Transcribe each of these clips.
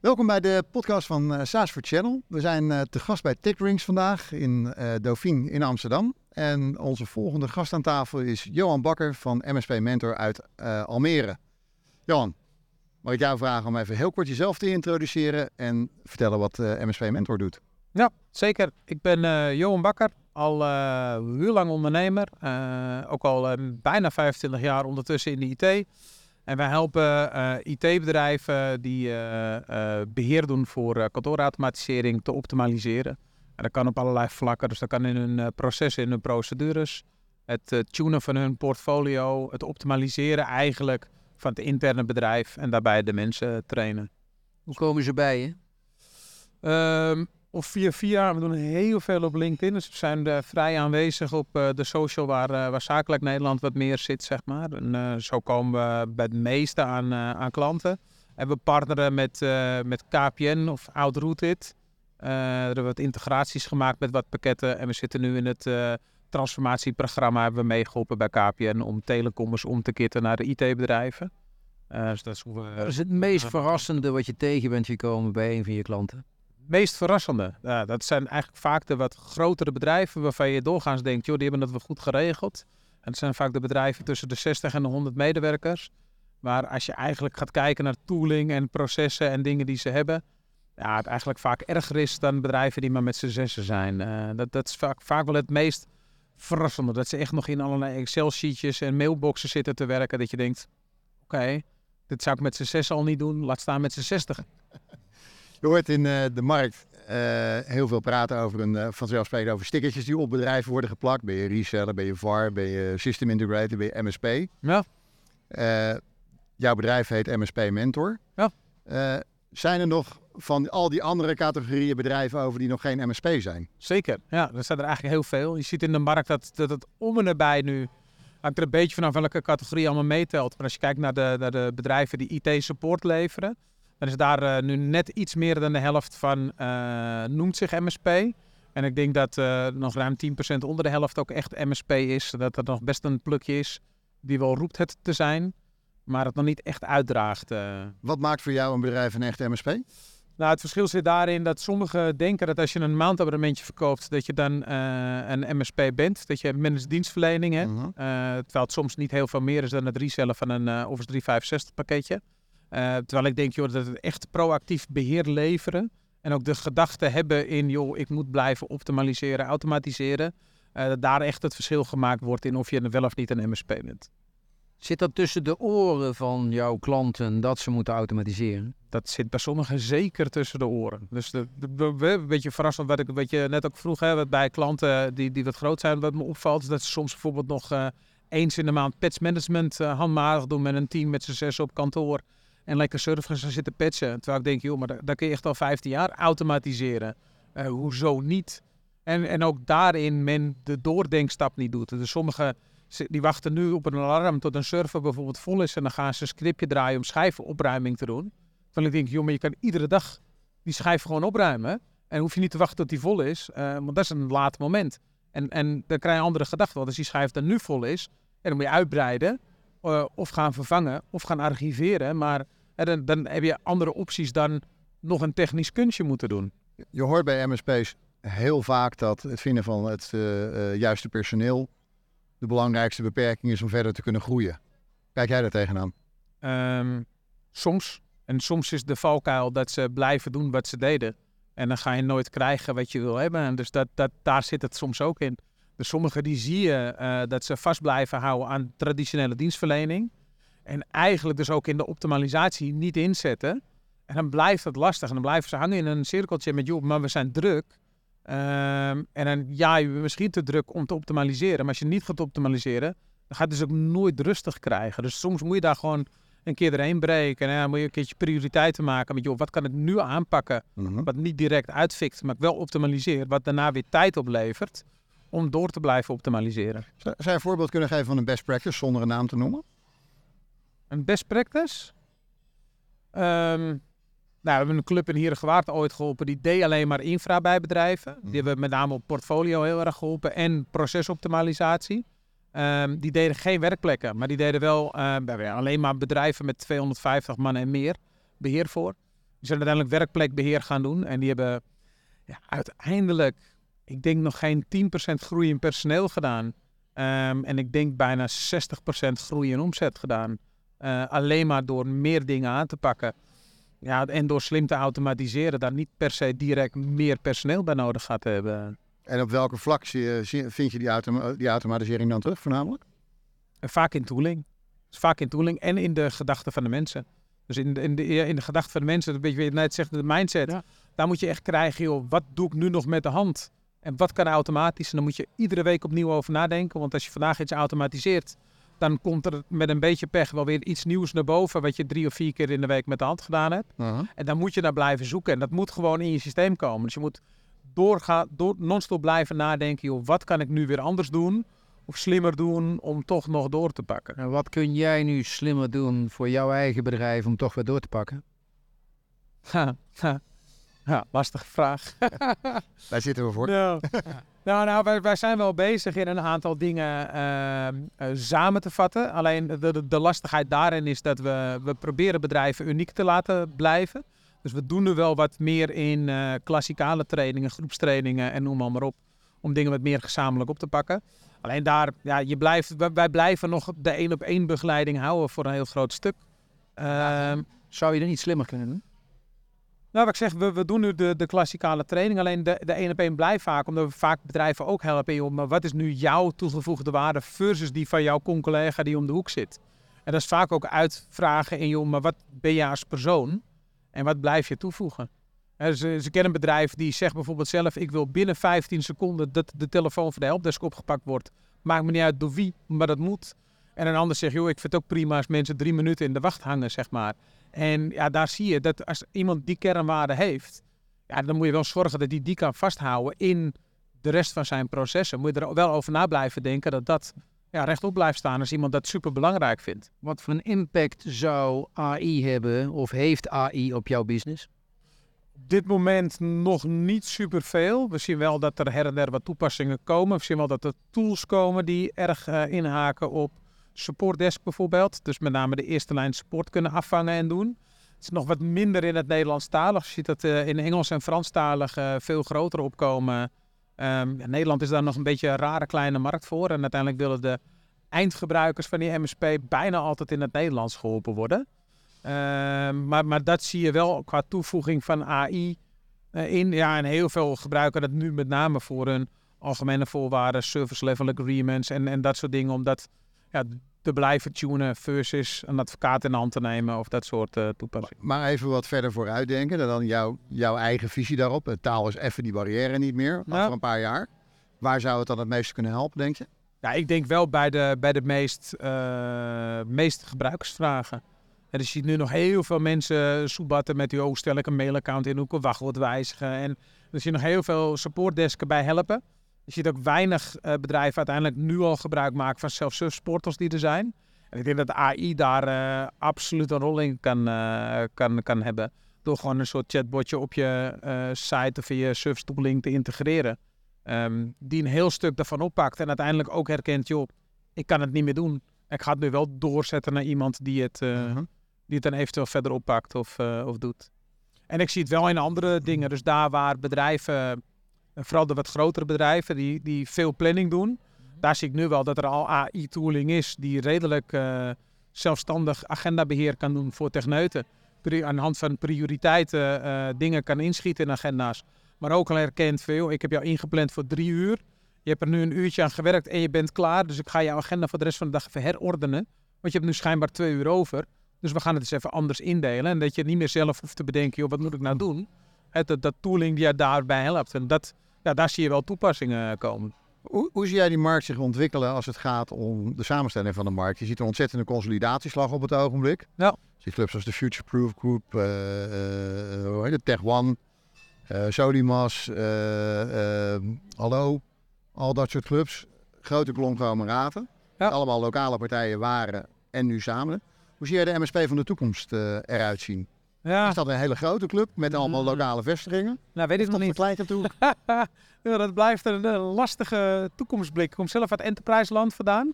Welkom bij de podcast van uh, SaaS for Channel. We zijn uh, te gast bij TechRings vandaag in uh, Dauphine in Amsterdam. En onze volgende gast aan tafel is Johan Bakker van MSP Mentor uit Almere. Johan, mag ik jou vragen om even heel kort jezelf te introduceren en vertellen wat MSP Mentor doet? Ja, zeker. Ik ben Johan Bakker, al heel lang ondernemer. ook al bijna 25 jaar ondertussen in de IT. En wij helpen uh, IT-bedrijven die uh, uh, beheer doen voor kantoorautomatisering te optimaliseren. En dat kan op allerlei vlakken. Dus dat kan in hun processen, in hun procedures. Het tunen van hun portfolio. Het optimaliseren eigenlijk van het interne bedrijf. En daarbij de mensen trainen. Hoe komen ze bij je? Um, of via via. We doen heel veel op LinkedIn. Dus we zijn uh, vrij aanwezig op uh, de social waar, uh, waar Zakelijk Nederland wat meer zit, zeg maar. En zo komen we bij het meeste aan, aan klanten. En we partneren met, met KPN of Outrooted. er hebben wat integraties gemaakt met wat pakketten. En we zitten nu in het transformatieprogramma. Hebben we meegeholpen bij KPN om telecommers om te kitten naar de IT-bedrijven. dus dat we, wat is het meest verrassende wat je tegen bent gekomen bij een van je klanten? Meest verrassende. Dat zijn eigenlijk vaak de wat grotere bedrijven waarvan je doorgaans denkt, joh, die hebben het wel goed geregeld. En het zijn vaak de bedrijven tussen de 60 en de 100 medewerkers. Maar als je eigenlijk gaat kijken naar tooling en processen en dingen die ze hebben, ja, het eigenlijk vaak erger is dan bedrijven die maar met z'n zessen zijn. Uh, dat, dat is vaak, vaak wel het meest verrassende. Dat ze echt nog in allerlei Excel-sheetjes en mailboxen zitten te werken. Dat je denkt, oké, dit zou ik met z'n zes al niet doen, laat staan met z'n zestig. Je hoort in uh, de markt uh, heel veel praten over een uh, vanzelfsprekend over stickertjes die op bedrijven worden geplakt. Ben je reseller, ben je VAR, ben je system integrator, ben je MSP. Ja. jouw bedrijf heet MSP Mentor. Ja. zijn er nog van al die andere categorieën bedrijven over die nog geen MSP zijn? Zeker, ja. Er zijn er eigenlijk heel veel. Je ziet in de markt dat, dat het om en nabij nu hangt er een beetje vanaf welke categorie allemaal meetelt. Maar als je kijkt naar de, naar de bedrijven die IT-support leveren, dan is daar uh, nu net iets meer dan de helft van uh, noemt zich MSP. En ik denk dat uh, nog ruim 10% onder de helft ook echt MSP is. Dat dat nog best een plukje is die wel roept het te zijn, maar het nog niet echt uitdraagt. Wat maakt voor jou een bedrijf een echt MSP? Nou, het verschil zit daarin dat sommigen denken dat als je een maandabonnementje verkoopt, dat je dan een MSP bent. Dat je managed dienstverlening hebt. Uh terwijl het soms niet heel veel meer is dan het resellen van een Office 365 pakketje. Uh, terwijl ik denk, joh, dat het echt proactief beheer leveren. En ook de gedachte hebben in, joh, ik moet blijven optimaliseren, automatiseren. Uh, dat daar echt het verschil gemaakt wordt in of je wel of niet een MSP bent. Zit dat tussen de oren van jouw klanten dat ze moeten automatiseren? Dat zit bij sommigen zeker tussen de oren. Dus de, een beetje verrassend wat, ik, wat je net ook vroeg, hè, wat bij klanten die, die wat groot zijn, wat me opvalt, is dat ze soms bijvoorbeeld nog uh, eens in de maand patch management uh, handmatig doen met een team met z'n zes op kantoor en lekker surfers gaan zitten patchen. Terwijl ik denk, joh, maar daar, kun je echt al 15 jaar automatiseren. Uh, hoezo niet? En, en ook daarin men de doordenkstap niet doet. Dus sommigen die wachten nu op een alarm tot een server bijvoorbeeld vol is. En dan gaan ze een scriptje draaien om schijfopruiming te doen. Terwijl ik denk, joh, maar je kan iedere dag die schijf gewoon opruimen. En hoef je niet te wachten tot die vol is. Uh, want dat is een laat moment. En, en dan krijg je andere gedachten. Want als die schijf dan nu vol is, dan moet je uitbreiden. Uh, of gaan vervangen, of gaan archiveren. Maar en dan, dan heb je andere opties dan nog een technisch kunstje moeten doen. Je hoort bij MSP's heel vaak dat het vinden van het uh, juiste personeel de belangrijkste beperking is om verder te kunnen groeien. Kijk jij daar tegenaan? Um, soms. En soms is de valkuil dat ze blijven doen wat ze deden. En dan ga je nooit krijgen wat je wil hebben. En dus dat, dat, daar zit het soms ook in. Dus sommigen die zie je uh, dat ze vast blijven houden aan traditionele dienstverlening. En eigenlijk dus ook in de optimalisatie niet inzetten. En dan blijft het lastig. En dan blijven ze hangen in een cirkeltje met, joh, maar we zijn druk. Um, en dan ja, je bent misschien te druk om te optimaliseren. Maar als je niet gaat optimaliseren, dan gaat het dus ook nooit rustig krijgen. Dus soms moet je daar gewoon een keer erheen breken. En dan moet je een keertje prioriteiten maken. Met, joh, wat kan ik nu aanpakken? Mhm. Wat niet direct uitfikt, maar ik wel optimaliseer. Wat daarna weer tijd oplevert om door te blijven optimaliseren. Zou je een voorbeeld kunnen geven van een best practice zonder een naam te noemen? Een best practice? Um, nou, we hebben een club in Hierengewaard ooit geholpen. Die deed alleen maar infra bij bedrijven. Die mhm. hebben met name op portfolio heel erg geholpen. En procesoptimalisatie. Um, die deden geen werkplekken. Maar die deden wel uh, alleen maar bedrijven met 250 man en meer beheer voor. Die zijn uiteindelijk werkplekbeheer gaan doen. En die hebben ja, uiteindelijk, ik denk nog geen 10% groei in personeel gedaan. Ehm, en ik denk bijna 60% groei in omzet gedaan. Uh, alleen maar door meer dingen aan te pakken. Ja, en door slim te automatiseren, daar niet per se direct meer personeel bij nodig gaat hebben. En op welke vlak vind je die, die automatisering dan terug voornamelijk? En vaak in tooling. Dus vaak in tooling en in de gedachten van de mensen. Dus in de, in de, in de gedachten van de mensen, een beetje je net zegt, de mindset. Daar moet je echt krijgen, joh, wat doe ik nu nog met de hand? En wat kan automatisch? En dan moet je iedere week opnieuw over nadenken. Want als je vandaag iets automatiseert, dan komt er met een beetje pech wel weer iets nieuws naar boven. Wat je drie of vier keer in de week met de hand gedaan hebt. En dan moet je naar blijven zoeken. En dat moet gewoon in je systeem komen. Dus je moet doorgaan, door, non-stop blijven nadenken. Joh, wat kan ik nu weer anders doen? Of slimmer doen om toch nog door te pakken? En wat kun jij nu slimmer doen voor jouw eigen bedrijf om toch weer door te pakken? Ha, ha. Ja, lastige vraag. Daar zitten we voor. Nou, nou, nou wij, wij, zijn wel bezig in een aantal dingen uh, samen te vatten. Alleen de, de, de, lastigheid daarin is dat we, we proberen bedrijven uniek te laten blijven. Dus we doen er wel wat meer in uh, klassikale trainingen, groepstrainingen en noem maar, maar op. Om dingen wat meer gezamenlijk op te pakken. Alleen daar, ja, je blijft, wij, blijven nog de één op één begeleiding houden voor een heel groot stuk. Uh, zou je er niet slimmer kunnen doen? Nou, wat ik zeg, we, we doen nu de, de klassikale training. Alleen de, de één op één blijft vaak, omdat we vaak bedrijven ook helpen. Maar wat is nu jouw toegevoegde waarde versus die van jouw collega die om de hoek zit? En dat is vaak ook uitvragen in, joh, maar wat ben je als persoon? En wat blijf je toevoegen? Ze kennen een bedrijf die zegt bijvoorbeeld zelf: Ik wil binnen 15 seconden dat de telefoon van de helpdesk opgepakt wordt. Maakt me niet uit door wie, maar dat moet. En een ander zegt: Joh, ik vind het ook prima als mensen drie minuten in de wacht hangen, zeg maar. En ja, daar zie je dat als iemand die kernwaarde heeft, ja, dan moet je wel zorgen dat hij die kan vasthouden in de rest van zijn processen. Moet je er wel over na blijven denken dat dat ja, rechtop blijft staan als iemand dat super belangrijk vindt. Wat voor een impact zou AI hebben of heeft AI op jouw business? Op dit moment nog niet superveel. We zien wel dat er her en der wat toepassingen komen. We zien wel dat er tools komen die erg uh, inhaken op supportdesk bijvoorbeeld. Dus met name de eerste lijn support kunnen afvangen en doen. Het is nog wat minder in het Nederlandstalig. Je ziet dat uh, in Engels en Franstalig uh, veel groter opkomen. Um, Nederland is daar nog een beetje een rare kleine markt voor. En uiteindelijk willen de eindgebruikers van die MSP bijna altijd in het Nederlands geholpen worden. Um, maar, maar dat zie je wel qua toevoeging van AI eh, in. Ja, en heel veel gebruiken dat nu met name voor hun algemene voorwaarden, service level agreements en, en dat soort dingen. Omdat ja, te blijven tunen versus een advocaat in de hand te nemen of dat soort uh, toepassingen. Maar even wat verder vooruitdenken, dan jouw, jouw eigen visie daarop. taal is even die barrière niet meer, nou, over een paar jaar. Waar zou het dan het meest kunnen helpen, denk je? Ja, ik denk wel bij de, bij de meest, uh, meeste gebruikersvragen. En je ziet nu nog heel veel mensen soebatten met, oh, stel ik een mailaccount in, hoe een wachtwoord wijzigen. En er zie je nog heel veel supportdesken bij helpen. Je ziet ook weinig uh, bedrijven uiteindelijk nu al gebruik maken van self-service portals die er zijn. En ik denk dat AI daar uh, absoluut een rol in kan, uh, kan, kan hebben. Door gewoon een soort chatbotje op je site of in je service tooling te integreren. Um, die een heel stuk daarvan oppakt en uiteindelijk ook herkent, joh, ik kan het niet meer doen. Ik ga het nu wel doorzetten naar iemand die het, uh -huh. die het dan eventueel verder oppakt of, of doet. En ik zie het wel in andere dingen. Dus daar waar bedrijven en vooral de wat grotere bedrijven die, die veel planning doen. Mhm. Daar zie ik nu wel dat er al AI-tooling is die redelijk uh, zelfstandig agendabeheer kan doen voor techneuten. Aan de hand van prioriteiten uh, dingen kan inschieten in agenda's. Maar ook al herkent veel, ik heb jou ingepland voor drie uur. Je hebt er nu een uurtje aan gewerkt en je bent klaar. Dus ik ga jouw agenda voor de rest van de dag even herordenen. Want je hebt nu schijnbaar twee uur over. Dus we gaan het eens even anders indelen. En dat je niet meer zelf hoeft te bedenken, joh, wat moet ik nou doen? Dat, dat tooling die je daarbij helpt. En dat, ja, daar zie je wel toepassingen komen. Hoe, hoe, zie jij die markt zich ontwikkelen als het gaat om de samenstelling van de markt? Je ziet een ontzettende consolidatieslag op het ogenblik. Ja. Je ziet clubs als de Future Proof Group, uh, uh, hoe heet het, Tech One, uh, Sodimas, Hallo, al dat soort clubs. Grote conglomeraten. Ja. Allemaal lokale partijen waren en nu samen. Hoe zie jij de MSP van de toekomst eruit zien? Ja. Is dat een hele grote club met allemaal mm. lokale vestigingen? Nou, weet ik nog niet. Klein toe. ja, dat blijft een, een, lastige toekomstblik. Ik kom zelf uit Enterprise Land vandaan.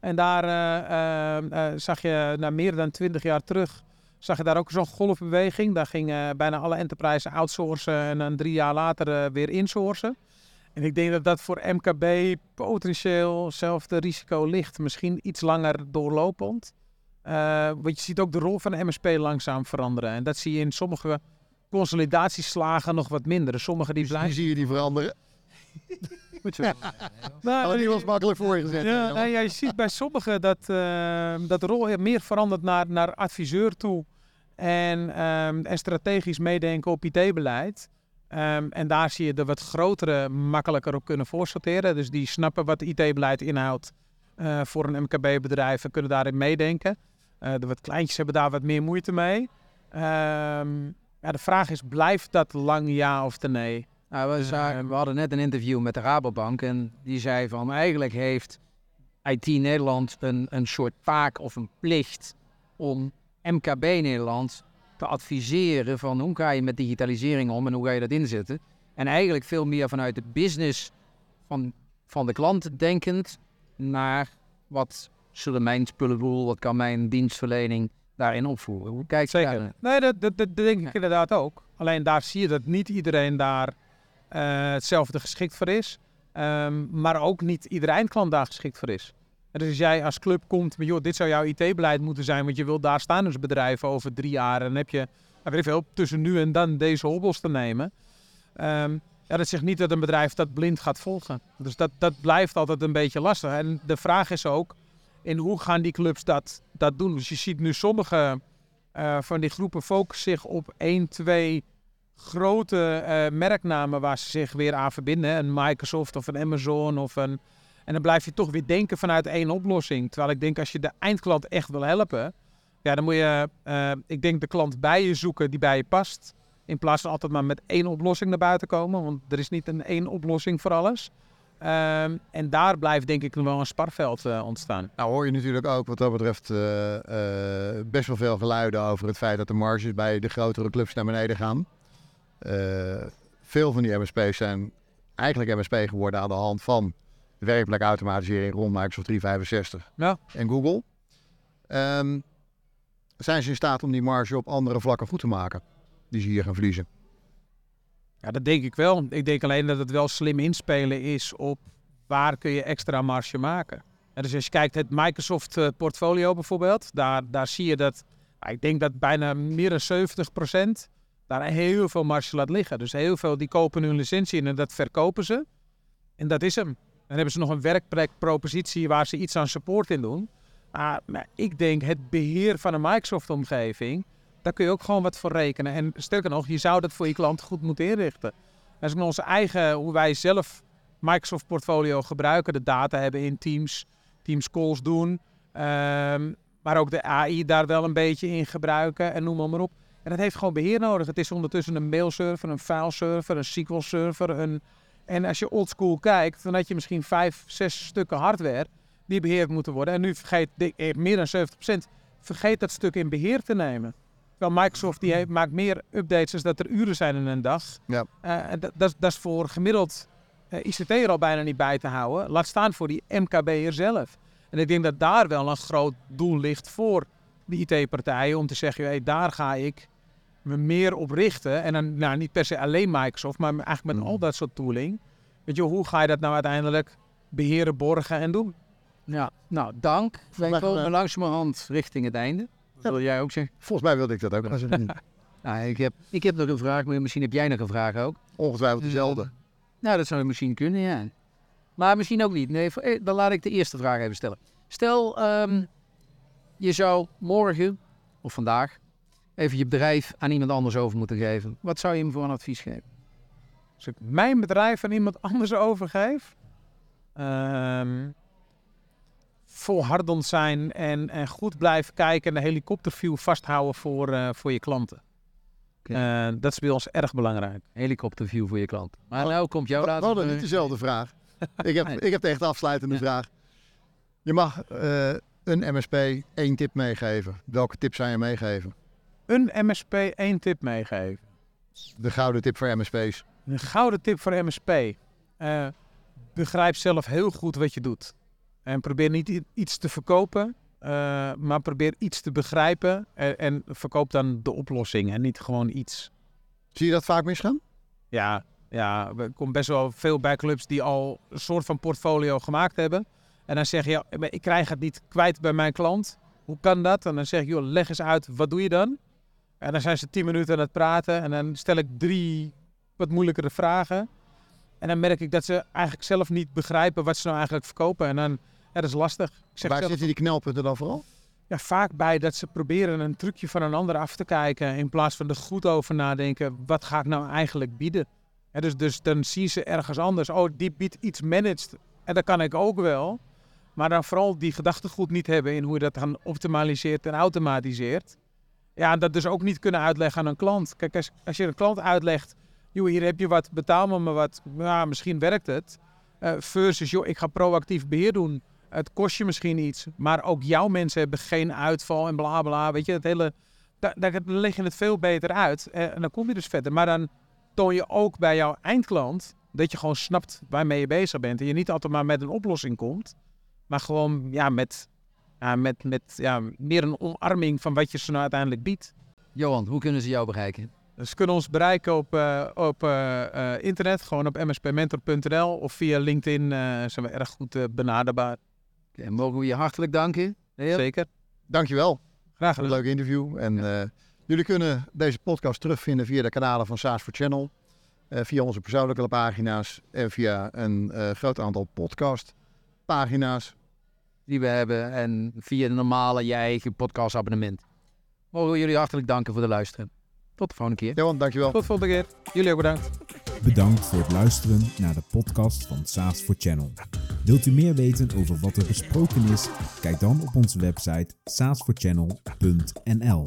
En daar uh, uh, uh, zag je na meer dan twintig jaar terug zag je daar ook zo'n golfbeweging. Daar gingen bijna alle enterprise outsourcen en dan drie jaar later weer insourcen. En ik denk dat dat voor MKB potentieel hetzelfde risico ligt. Misschien iets langer doorlopend. Uh, want je ziet ook de rol van de MSP langzaam veranderen. En dat zie je in sommige consolidatieslagen nog wat minder. Sommige die blijven... Die zie je die veranderen. Ja. nou, die was makkelijk voorgezet. Ja, nou, ja, je ziet bij sommigen dat, uh, dat de rol meer verandert naar, naar adviseur toe. En, um, en strategisch meedenken op IT-beleid. Um, en daar zie je de wat grotere makkelijker op kunnen voorsorteren. Dus die snappen wat IT-beleid inhoudt uh, voor een MKB-bedrijf en kunnen daarin meedenken. Uh, de wat kleintjes hebben daar wat meer moeite mee. Um, ja, de vraag is, blijft dat lang ja of nee? Nou, we, zagen, we, hadden net een interview met de Rabobank en die zei van eigenlijk heeft IT Nederland een, een soort taak of een plicht om MKB Nederland te adviseren van hoe ga je met digitalisering om en hoe ga je dat inzetten. En eigenlijk veel meer vanuit de business van, van de klant denkend naar wat zullen mijn spullen doen, wat kan mijn dienstverlening daarin opvoeren. Hoe kijk je Zeker. Nee, dat, dat, dat denk ik inderdaad ook. Alleen daar zie je dat niet iedereen daar uh, hetzelfde geschikt voor is. Um, maar ook niet iedere eindklant daar geschikt voor is. En dus als jij als club komt met, joh, dit zou jouw IT-beleid moeten zijn, want je wilt daar staan als bedrijf over drie jaar. En dan heb je, nou, weet ik veel, tussen nu en dan deze hobbels te nemen. Um, ja, dat zegt niet dat een bedrijf dat blind gaat volgen. Dus dat, dat blijft altijd een beetje lastig. En de vraag is ook, in hoe gaan die clubs dat, dat doen? Dus je ziet nu sommige uh, van die groepen focussen zich op één, twee grote uh, merknamen waar ze zich weer aan verbinden. Een Microsoft of een Amazon of een... En dan blijf je toch weer denken vanuit één oplossing. Terwijl ik denk als je de eindklant echt wil helpen, ja, dan moet je, uh, ik denk, de klant bij je zoeken die bij je past. In plaats van altijd maar met één oplossing naar buiten komen. Want er is niet een één oplossing voor alles. Um, en daar blijft denk ik nog wel een sparveld uh, ontstaan. Nou hoor je natuurlijk ook wat dat betreft uh, uh, best wel veel geluiden over het feit dat de marges bij de grotere clubs naar beneden gaan. veel van die MSP's zijn eigenlijk MSP geworden aan de hand van werkplekautomatisering rond Microsoft 365 ja. en Google. Um, zijn ze in staat om die marge op andere vlakken goed te maken? Die ze hier gaan verliezen. Ja, dat denk ik wel. Ik denk alleen dat het wel slim inspelen is op waar kun je extra marge maken. En dus als je kijkt het Microsoft uh, portfolio bijvoorbeeld, daar, daar zie je dat, ik denk dat bijna meer dan 70% daar heel veel marge laat liggen. Dus heel veel die kopen hun licentie in en dat verkopen ze. En dat is hem. Dan hebben ze nog een werkplekpropositie waar ze iets aan support in doen. Maar, maar ik denk het beheer van een Microsoft-omgeving, daar kun je ook gewoon wat voor rekenen. En sterker nog, je zou dat voor je klant goed moeten inrichten. Als ik onze eigen, hoe wij zelf Microsoft portfolio gebruiken, de data hebben in Teams, Teams calls doen, um, maar ook de AI daar wel een beetje in gebruiken en noem maar, maar op. En dat heeft gewoon beheer nodig. Het is ondertussen een mailserver, een fileserver, een SQL server. En als je oldschool kijkt, dan had je misschien vijf, zes stukken hardware die beheerd moeten worden. En nu vergeet meer dan 70% vergeet dat stuk in beheer te nemen. Terwijl Microsoft die heeft, maakt meer updates dan dat er uren zijn in een dag. Ja. Uh, dat, dat is voor gemiddeld uh, ICT er al bijna niet bij te houden. Laat staan voor die MKB'er zelf. En ik denk dat daar wel een groot doel ligt voor de IT-partijen. Om te zeggen, hey, daar ga ik me meer op richten. En dan nou, niet per se alleen Microsoft, maar eigenlijk met mm. al dat soort tooling. Weet je, hoe ga je dat nou uiteindelijk beheren, borgen en doen? Ja, nou dank. Wij komen langzamerhand richting het einde. Dat wil jij ook zeggen? Volgens mij wilde ik dat ook nou, ik, heb, ik heb nog een vraag, maar misschien heb jij nog een vraag ook. Ongetwijfeld dezelfde. Uh, nou, dat zou misschien kunnen, ja. Maar misschien ook niet. Nee, eh, dan laat ik de eerste vraag even stellen. Stel, um, je zou morgen of vandaag even je bedrijf aan iemand anders over moeten geven. Wat zou je hem voor een advies geven? Als ik mijn bedrijf aan iemand anders overgeef? Um, volhardend zijn en, en goed blijven kijken en de helikopterview vasthouden voor, uh, voor je klanten. Okay. Uh, dat is bij ons erg belangrijk. Helikopterview voor je klant. Maar nou komt jouw laatste... We hadden niet dezelfde vraag. ik, heb, ik heb de echt afsluitende ja. vraag. Je mag uh, een MSP één tip meegeven. Welke tip zou je meegeven? Een MSP één tip meegeven. De gouden tip voor MSP's. Een gouden tip voor MSP. begrijp zelf heel goed wat je doet. En probeer niet iets te verkopen eh, maar probeer iets te begrijpen en, en verkoop dan de oplossing en niet gewoon iets. Zie je dat vaak misgaan? Ja, ja, er komt best wel veel bij clubs die al een soort van portfolio gemaakt hebben. En dan zeg je, ja, ik krijg het niet kwijt bij mijn klant. Hoe kan dat? En dan zeg ik, joh, leg eens uit, wat doe je dan? En dan zijn ze tien minuten aan het praten en dan stel ik drie wat moeilijkere vragen. En dan merk ik dat ze eigenlijk zelf niet begrijpen wat ze nou eigenlijk verkopen. En dan, ja, dat is lastig. Ik zeg Waar zelf, zitten die knelpunten dan vooral? ja, vaak bij dat ze proberen een trucje van een ander af te kijken. In plaats van er goed over nadenken. Wat ga ik nou eigenlijk bieden? Ja, dus, dus dan zien ze ergens anders. Oh, die biedt iets managed. En dat kan ik ook wel. Maar dan vooral die gedachtegoed niet hebben in hoe je dat dan optimaliseert en automatiseert. Ja, en dat dus ook niet kunnen uitleggen aan een klant. Kijk, als, als je een klant uitlegt, joh, hier heb je wat, betaal me maar wat. Ja, misschien werkt het. Eh, versus, joh, ik ga proactief beheer doen. Het kost je misschien iets, maar ook jouw mensen hebben geen uitval en bla bla. Weet je, het hele, daar, daar leg je het veel beter uit. En dan kom je dus verder. Maar dan toon je ook bij jouw eindklant dat je gewoon snapt waarmee je bezig bent. En je niet altijd maar met een oplossing komt, maar gewoon ja, met, ja, met, met ja, meer een omarming van wat je ze nou uiteindelijk biedt. Johan, hoe kunnen ze jou bereiken? Dus ze kunnen ons bereiken op, eh, op eh, eh, internet, gewoon op mspmentor.nl of via LinkedIn zijn we erg goed benaderbaar. En mogen we je hartelijk danken. Heel. Zeker. Dankjewel. Graag Een gedaan. leuk interview. En eh, jullie kunnen deze podcast terugvinden via de kanalen van SaaS for Channel. eh, via onze persoonlijke pagina's en via een eh, groot aantal podcastpagina's. die we hebben en via de normale je eigen podcastabonnement. Mogen we jullie hartelijk danken voor de luisteren. Tot de volgende keer. Johan, dankjewel. Tot de volgende keer. Jullie ook bedankt. Bedankt voor het luisteren naar de podcast van SaaS for Channel. Wilt u meer weten over wat er besproken is? Kijk dan op onze website saasforchannel.nl.